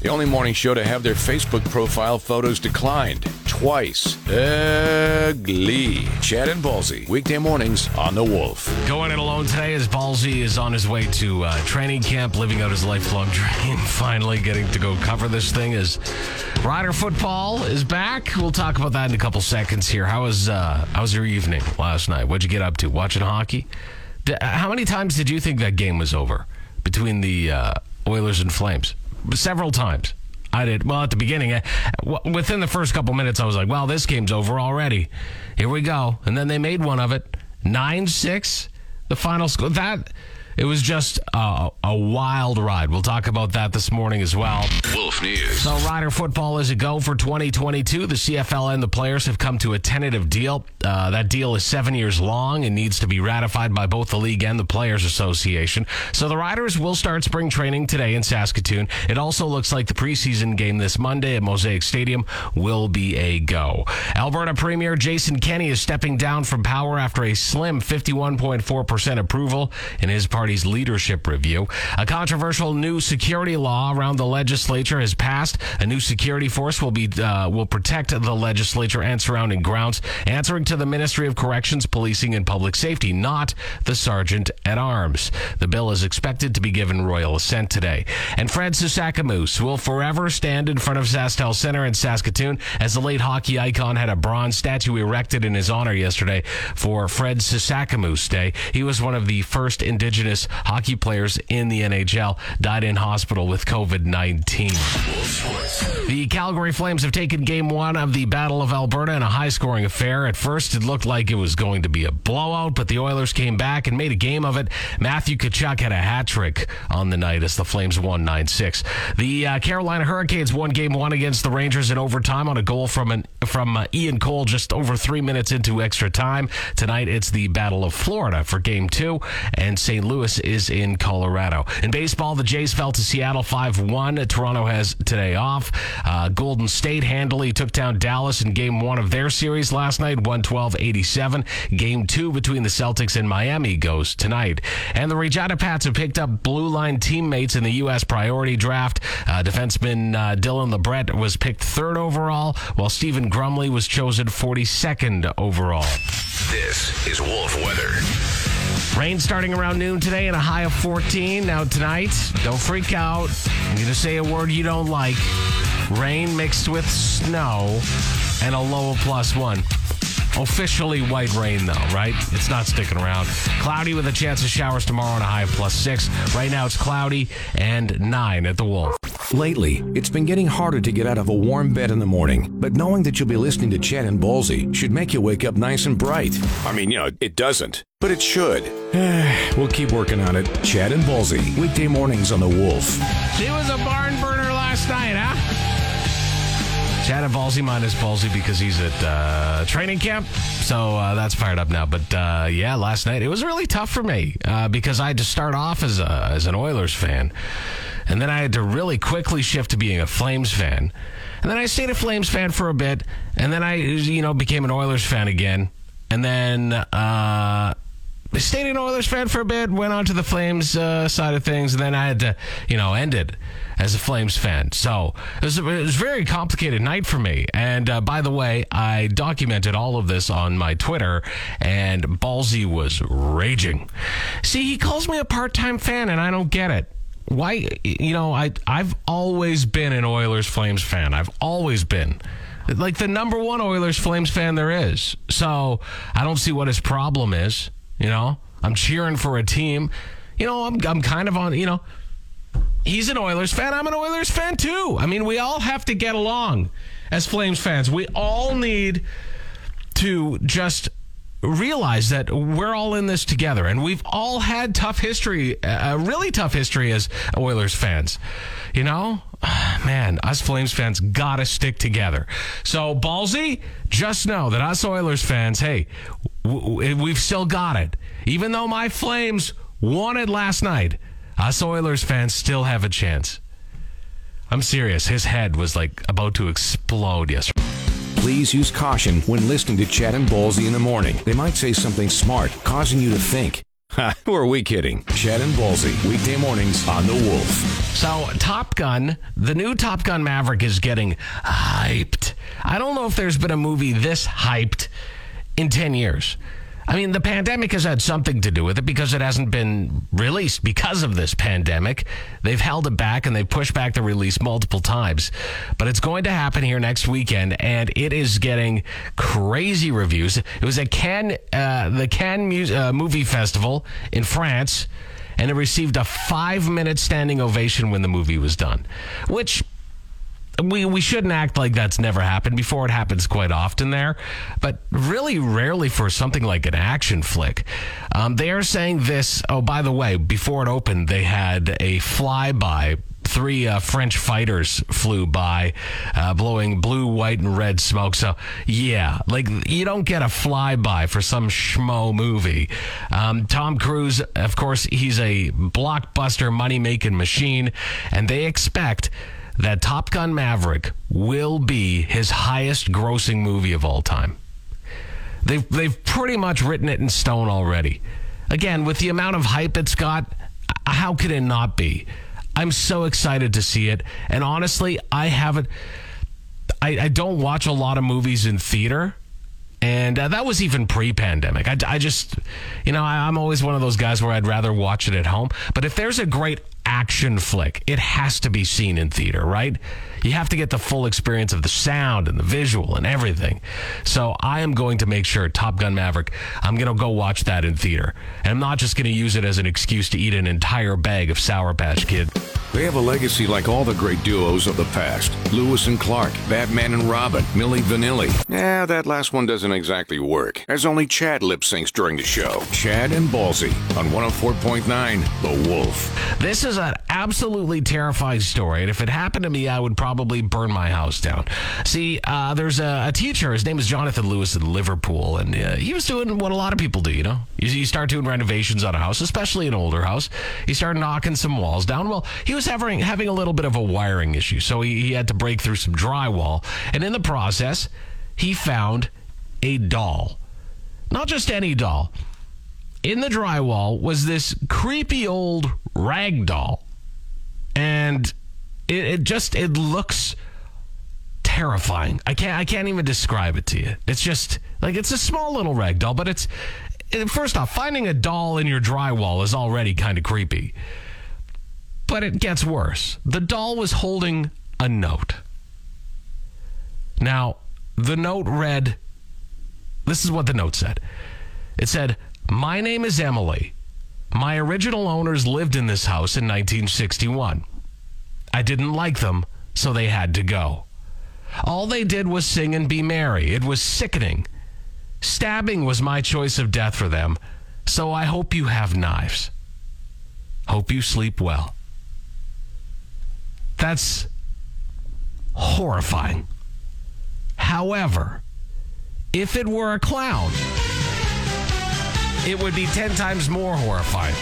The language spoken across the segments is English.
The only morning show to have their Facebook profile photos declined twice. Ugly. Chad and Ballsy, weekday mornings on The Wolf. Going it alone today as Ballsy is on his way to uh, training camp, living out his lifelong dream. Finally getting to go cover this thing as Rider football is back. We'll talk about that in a couple seconds here. How was uh, how was your evening last night? What'd you get up to? Watching hockey? D- how many times did you think that game was over between the uh, Oilers and Flames? Several times. I did. Well, at the beginning, uh, within the first couple minutes, I was like, well, this game's over already. Here we go. And then they made one of it. 9 6, the final score. That. It was just a, a wild ride. We'll talk about that this morning as well. Wolf News. So, Rider football is a go for 2022. The CFL and the players have come to a tentative deal. Uh, that deal is seven years long and needs to be ratified by both the league and the Players Association. So, the Riders will start spring training today in Saskatoon. It also looks like the preseason game this Monday at Mosaic Stadium will be a go. Alberta Premier Jason Kenney is stepping down from power after a slim 51.4% approval in his party's leadership review. A controversial new security law around the legislature has passed. A new security force will be uh, will protect the legislature and surrounding grounds, answering to the Ministry of Corrections, Policing, and Public Safety, not the Sergeant at Arms. The bill is expected to be given royal assent today. And Fred Sasakamoose will forever stand in front of SaskTel Center in Saskatoon as the late hockey icon had a bronze statue erected in his honor yesterday for Fred Sasakamoose Day. He was one of the first Indigenous hockey players in the NHL, died in hospital with COVID 19. The Calgary Flames have taken game one of the Battle of Alberta in a high scoring affair. At first, it looked like it was going to be a blowout, but the Oilers came back and made a game of it. Matthew Tkachuk had a hat trick on the night as the Flames won 9 6. The uh, Carolina Hurricanes won game one against the Rangers in overtime on a goal from, an, from uh, Ian Cole just over three minutes into extra time. Tonight, it's the Battle of Florida for game two, and St. Louis is in Colorado. In baseball, the Jays fell to Seattle 5 1. Toronto has today off. Uh, Golden State handily took down Dallas in game one of their series last night, 112 87. Game two between the Celtics and Miami goes tonight. And the Regina Pats have picked up blue line teammates in the U.S. priority draft. Uh, defenseman uh, Dylan LeBret was picked third overall, while Stephen Grumley was chosen 42nd overall. This is Wolf Weather. Rain starting around noon today and a high of 14. Now, tonight, don't freak out. I'm going to say a word you don't like. Rain mixed with snow and a low of plus one. Officially white rain, though, right? It's not sticking around. Cloudy with a chance of showers tomorrow and a high of plus six. Right now, it's cloudy and nine at the Wolf. Lately, it's been getting harder to get out of a warm bed in the morning, but knowing that you'll be listening to Chad and Ballsy should make you wake up nice and bright. I mean, you know, it doesn't, but it should. we'll keep working on it. Chad and Ballsy, weekday mornings on The Wolf. She was a barn Chad and Ballsy minus Ballsy because he's at uh, training camp. So uh, that's fired up now. But uh, yeah, last night it was really tough for me uh, because I had to start off as, a, as an Oilers fan. And then I had to really quickly shift to being a Flames fan. And then I stayed a Flames fan for a bit. And then I, you know, became an Oilers fan again. And then uh, an Oilers fan for a bit, went on to the Flames uh, side of things, and then I had to, you know, end it as a Flames fan. So it was, it was a very complicated night for me. And uh, by the way, I documented all of this on my Twitter, and Ballsy was raging. See, he calls me a part time fan, and I don't get it. Why, you know, I, I've always been an Oilers Flames fan. I've always been like the number one Oilers Flames fan there is. So I don't see what his problem is. You know, I'm cheering for a team. You know, I'm, I'm kind of on, you know, he's an Oilers fan. I'm an Oilers fan too. I mean, we all have to get along as Flames fans. We all need to just realize that we're all in this together and we've all had tough history, a really tough history as Oilers fans. You know, man, us Flames fans gotta stick together. So, Ballsy, just know that us Oilers fans, hey, eh, we've still got it. Even though my Flames won it last night, us Oilers fans still have a chance. I'm serious. His head was like about to explode yesterday. Please use caution when listening to Chad and Ballsy in the morning. They might say something smart, causing you to think. Who are we kidding? Chad and Ballsy, weekday mornings on The Wolf. So, Top Gun, the new Top Gun Maverick is getting hyped. I don't know if there's been a movie this hyped in 10 years. I mean, the pandemic has had something to do with it because it hasn't been released because of this pandemic. They've held it back and they've pushed back the release multiple times. But it's going to happen here next weekend, and it is getting crazy reviews. It was at Cannes, uh, the Cannes Mu- uh, Movie Festival in France, and it received a five minute standing ovation when the movie was done, which we we shouldn't act like that's never happened before. It happens quite often there, but really rarely for something like an action flick. Um, they are saying this. Oh, by the way, before it opened, they had a flyby. Three uh, French fighters flew by, uh, blowing blue, white, and red smoke. So, yeah, like you don't get a flyby for some schmo movie. Um, Tom Cruise, of course, he's a blockbuster money making machine, and they expect that Top Gun Maverick will be his highest grossing movie of all time. They've they've pretty much written it in stone already. Again, with the amount of hype it's got, how could it not be? I'm so excited to see it, and honestly, I haven't. I, I don't watch a lot of movies in theater. And uh, that was even pre pandemic. I, I, just, you know, I, I'm always one of those guys where I'd rather watch it at home. But if there's a great action flick, it has to be seen in theater, right? You have to get the full experience of the sound and the visual and everything. So I am going to make sure Top Gun Maverick, I'm going to go watch that in theater. And I'm not just going to use it as an excuse to eat an entire bag of Sour Patch Kid. They have a legacy like all the great duos of the past Lewis and Clark, Batman and Robin, Milli Vanilli. Yeah, that last one doesn't exactly work, as only Chad lip syncs during the show. Chad and Ballsy on 104.9 The Wolf. This is absolutely terrifying story. And if it happened to me, I would probably burn my house down. See, uh, there's a, a, teacher. His name is Jonathan Lewis in Liverpool. And uh, he was doing what a lot of people do, you know? You, you start doing renovations on a house, especially an older house. He started knocking some walls down. Well, he was having, having a little bit of a wiring issue. So he, he had to break through some drywall. And in the process, he found a doll. Not just any doll. In the drywall was this creepy old rag doll. And it, it, just it looks terrifying. I can't I can't even describe it to you. It's just like it's a small little rag doll, but it's first off, finding a doll in your drywall is already kind of creepy. But it gets worse. The doll was holding a note. Now, the note read this is what the note said. It said, My name is Emily. My original owners lived in this house in 1961. I didn't like them, so they had to go. All they did was sing and be merry. It was sickening. Stabbing was my choice of death for them, so I hope you have knives. Hope you sleep well. That's horrifying. However, if it were a clown, it would be 10 times more horrifying.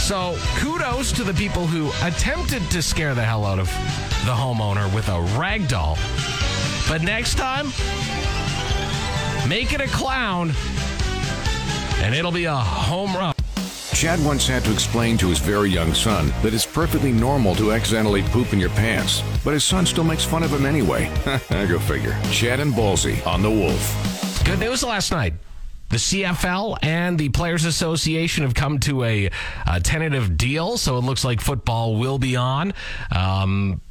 So, kudos to the people who attempted to scare the hell out of the homeowner with a rag doll. But next time, make it a clown, and it'll be a home run. Chad once had to explain to his very young son that it's perfectly normal to accidentally poop in your pants, but his son still makes fun of him anyway. I go figure. Chad and Ballsy on The Wolf. Good news last night. The CFL and the Players Association have come to a, a tentative deal, so it looks like football will be on. Um,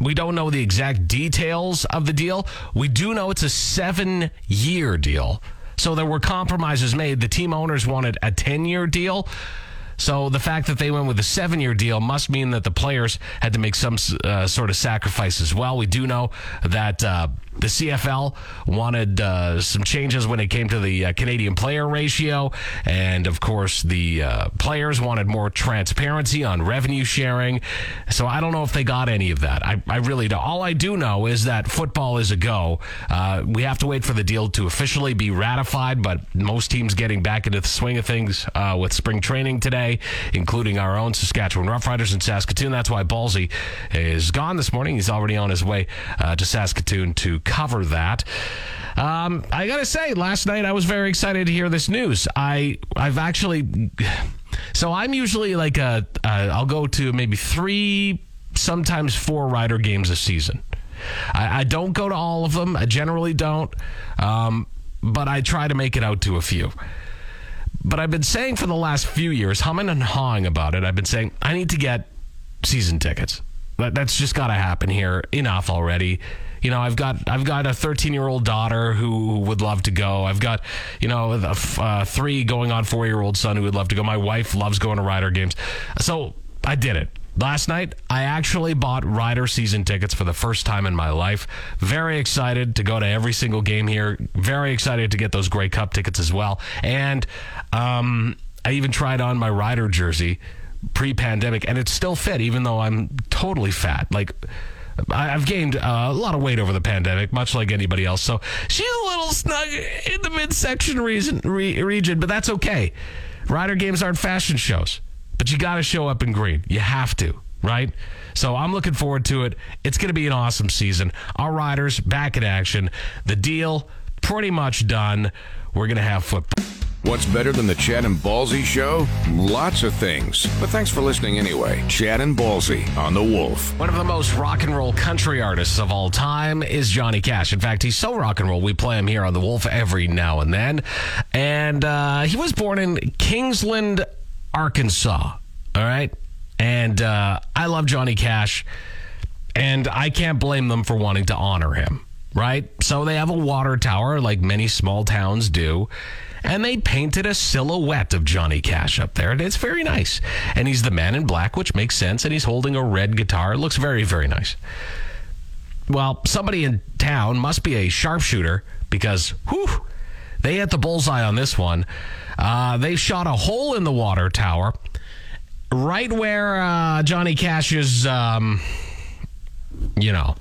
we don't know the exact details of the deal. We do know it's a seven year deal. So there were compromises made. The team owners wanted a 10 year deal. So the fact that they went with a seven year deal must mean that the players had to make some uh, sort of sacrifice as well. We do know that uh, the CFL wanted uh, some changes when it came to the uh, Canadian player ratio. And of course, the uh, players wanted more transparency on revenue sharing. So I don't know if they got any of that. I, I really don't. All I do know is that football is a go. Uh, we have to wait for the deal to officially be ratified, but most teams getting back into the swing of things uh, with spring training today, including our own Saskatchewan Roughriders in Saskatoon. That's why Ballsy is gone this morning. He's already on his way uh, to Saskatoon to cover that. Um, I gotta say, last night I was very excited to hear this news. I I've actually, so I'm usually like a uh, I'll go to maybe three, sometimes four rider games a season. I, I don't go to all of them. I generally don't, um, but I try to make it out to a few. But I've been saying for the last few years, humming and hawing about it. I've been saying I need to get season tickets. That, that's just got to happen here. Enough already. You know, I've got I've got a 13 year old daughter who would love to go. I've got you know a uh, three going on four year old son who would love to go. My wife loves going to Rider games, so I did it. Last night, I actually bought Rider season tickets for the first time in my life. Very excited to go to every single game here. Very excited to get those Grey Cup tickets as well. And um, I even tried on my Rider jersey pre-pandemic, and it still fit, even though I'm totally fat. Like I've gained uh, a lot of weight over the pandemic, much like anybody else. So she's a little snug in the midsection region, re- region, but that's okay. Rider games aren't fashion shows, but you got to show up in green. You have to, right? So I'm looking forward to it. It's going to be an awesome season. Our riders back in action. The deal pretty much done. We're going to have football. What's better than the Chad and Ballsy show? Lots of things. But thanks for listening anyway. Chad and Ballsy on The Wolf. One of the most rock and roll country artists of all time is Johnny Cash. In fact, he's so rock and roll, we play him here on The Wolf every now and then. And uh, he was born in Kingsland, Arkansas. All right. And uh, I love Johnny Cash. And I can't blame them for wanting to honor him. Right. So they have a water tower like many small towns do and they painted a silhouette of Johnny Cash up there. And it's very nice. And he's the man in black, which makes sense. And he's holding a red guitar. It looks very, very nice. Well, somebody in town must be a sharpshooter because, whew, they hit the bullseye on this one. Uh, they shot a hole in the water tower right where uh, Johnny Cash's, um, you know,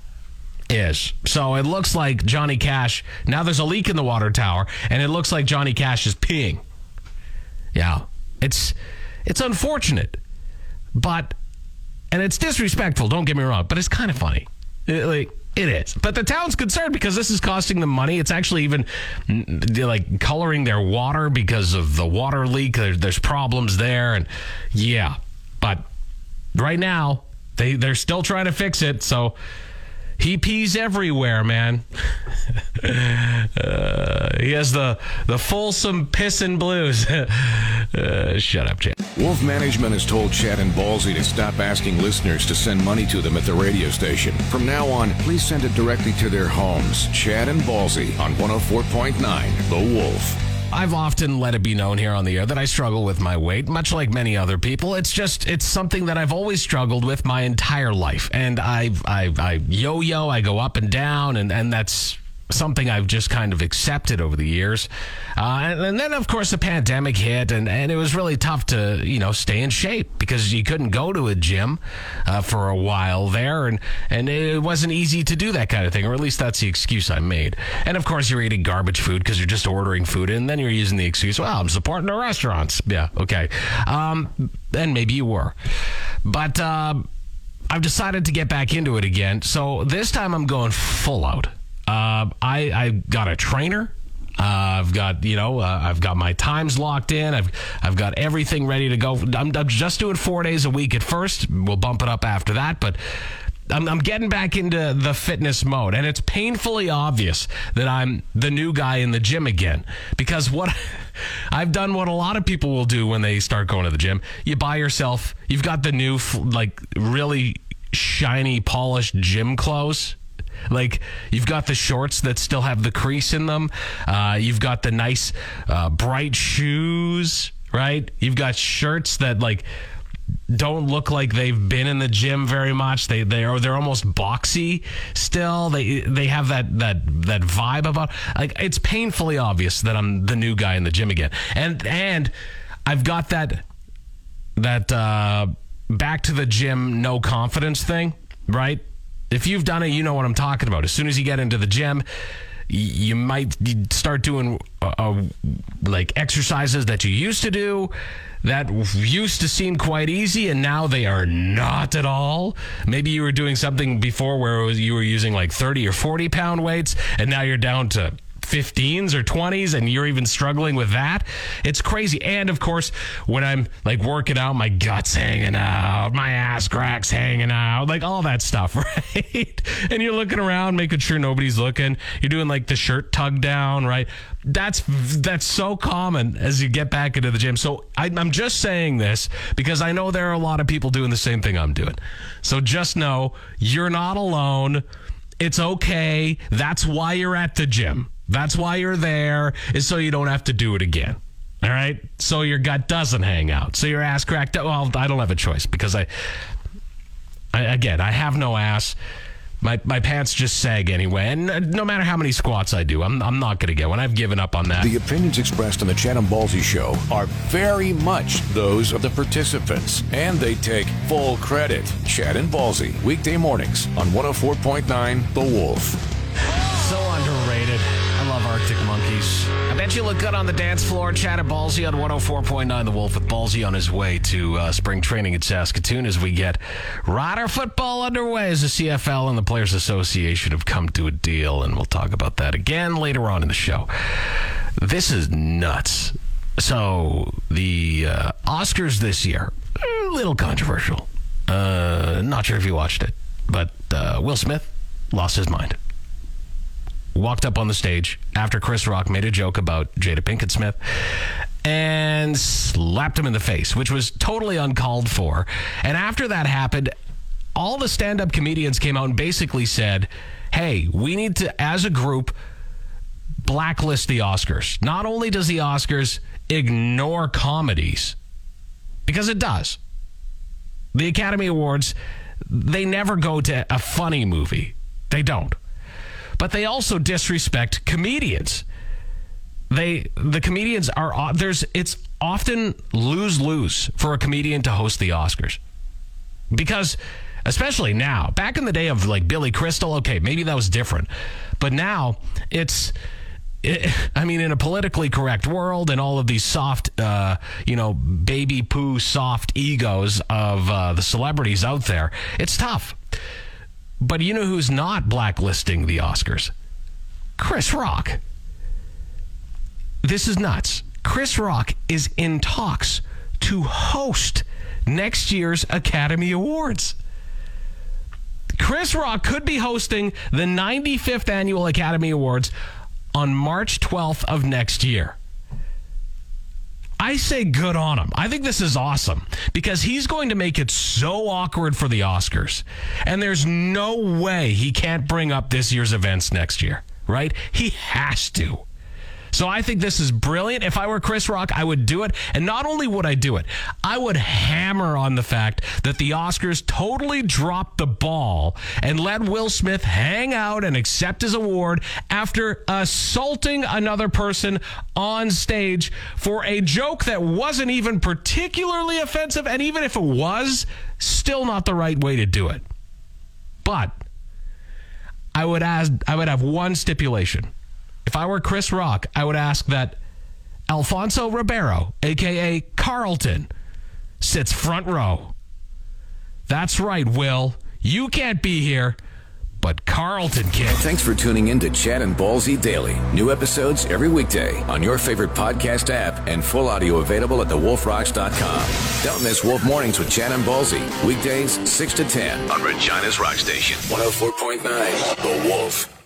is. So it looks like Johnny Cash. Now there's a leak in the water tower, and it looks like Johnny Cash is peeing. Yeah, it's it's unfortunate, but and it's disrespectful. Don't get me wrong, but it's kind of funny. It, like it is, but the town's concerned because this is costing them money. It's actually even mm, mm, like coloring their water because of the water leak. there's problems there, and yeah, but right now they they're still trying to fix it. So he pees everywhere, man. uh, he has the the Folsom pissin' blues. uh, shut up, Chad. Wolf Management has told Chad and Ballsy to stop asking listeners to send money to them at the radio station. From now on, please send it directly to their homes. Chad and Ballsy on 104.9 The Wolf. I've often let it be known here on the air that I struggle with my weight, much like many other people. It's just it's something that I've always struggled with my entire life, and I I, I yo-yo, I go up and down, and and that's something I've just kind of accepted over the years. Uh, and, and, then, of course, the pandemic hit, and, and it was really tough to, you know, stay in shape because you couldn't go to a gym uh, for a while there, and, and it wasn't easy to do that kind of thing, or at least that's the excuse I made. And, of course, you're eating garbage food because you're just ordering food, and then you're using the excuse, well, I'm supporting the restaurants. Yeah, okay. Um, and maybe you were. But uh, I've decided to get back into it again, so this time I'm going full out. Uh, I I got a trainer. Uh, I've got you know uh, I've got my times locked in. I've I've got everything ready to go. I'm, I'm just doing four days a week at first. We'll bump it up after that, but. I'm, I'm, getting back into the fitness mode, and it's painfully obvious that I'm the new guy in the gym again. Because what I've done, what a lot of people will do when they start going to the gym, you buy yourself, you've got the new, like, really shiny, polished gym clothes like you've got the shorts that still have the crease in them. Uh, you've got the nice uh, bright shoes, right? You've got shirts that like don't look like they've been in the gym very much. They they are they're almost boxy still. They they have that that that vibe about like it's painfully obvious that I'm the new guy in the gym again. And and I've got that that uh, back to the gym no confidence thing, right? If you've done it, you know what I'm talking about. As soon as you get into the gym, you might start doing uh, uh, like exercises that you used to do that used to seem quite easy and now they are not at all. Maybe you were doing something before where was, you were using like 30 or 40 pound weights and now you're down to 15s or 20s and you're even struggling with that. It's crazy. And of course, when I'm like working out, my guts hanging out, my ass cracks hanging out, like all that stuff, right? and you're looking around, making sure nobody's looking. You're doing like the shirt tug down, right? That's that's so common as you get back into the gym. So I, I'm just saying this because I know there are a lot of people doing the same thing I'm doing. So just know you're not alone. It's okay. That's why you're at the gym. That's why you're there, is so you don't have to do it again. All right. So your gut doesn't hang out. So your ass cracked. up. Well, I don't have a choice because I, I again, I have no ass. My, my pants just sag anyway, and uh, no matter how many squats I do, I'm, I'm not going to get one. I've given up on that. The opinions expressed on the and Ballsy show are very much those of the participants, and they take full credit. Chad and Ballsy, weekday mornings on 104.9 The Wolf. Love Arctic Monkeys. I bet you look good on the dance floor. Chad and Ballsy on 104.9 The Wolf with Ballsy on his way to uh, spring training in Saskatoon as we get Rider football underway as the CFL and the Players Association have come to a deal, and we'll talk about that again later on in the show. This is nuts. So, the uh, Oscars this year, a little controversial. Uh, not sure if you watched it, but uh, Will Smith lost his mind walked up on the stage after Chris Rock made a joke about Jada Pinkett Smith and slapped him in the face, which was totally uncalled for. And after that happened, all the stand up comedians came out and basically said, hey, we need to, as a group, blacklist the Oscars. Not only does the Oscars ignore comedies, because it does, the Academy Awards, they never go to a funny movie. They don't but they also disrespect comedians. They the comedians are there's it's often lose lose for a comedian to host the Oscars because especially now back in the day of like Billy Crystal okay maybe that was different but now it's it, I mean, in a politically correct world and all of these soft, uh, you know, baby poo soft egos of uh, the celebrities out there, it's tough. But you know who's not blacklisting the Oscars? Chris Rock. This is nuts. Chris Rock is in talks to host next year's Academy Awards. Chris Rock could be hosting the 95th Annual Academy Awards on March 12th of next year. I say good on him. I think this is awesome because he's going to make it so awkward for the Oscars. And there's no way he can't bring up this year's events next year, right? He has to. So I think this is brilliant. If I were Chris Rock, I would do it. And not only would I do it, I would hammer on the fact that the Oscars totally dropped the ball and let Will Smith hang out and accept his award after assaulting another person on stage for a joke that wasn't even particularly offensive. And even if it was, still not the right way to do it. But I would ask, I would have one stipulation if I were Chris Rock, I would ask that Alfonso Ribeiro, aka Carlton, sits front row. That's right, Will. You can't be here, but Carlton can. Thanks for tuning in to Chad and Ballsy Daily. New episodes every weekday on your favorite podcast app and full audio available at thewolfrocks.com. Don't miss Wolf Mornings with Chad and Ballsy. Weekdays 6 to 10 on Regina's Rock Station. 104.9 The Wolf.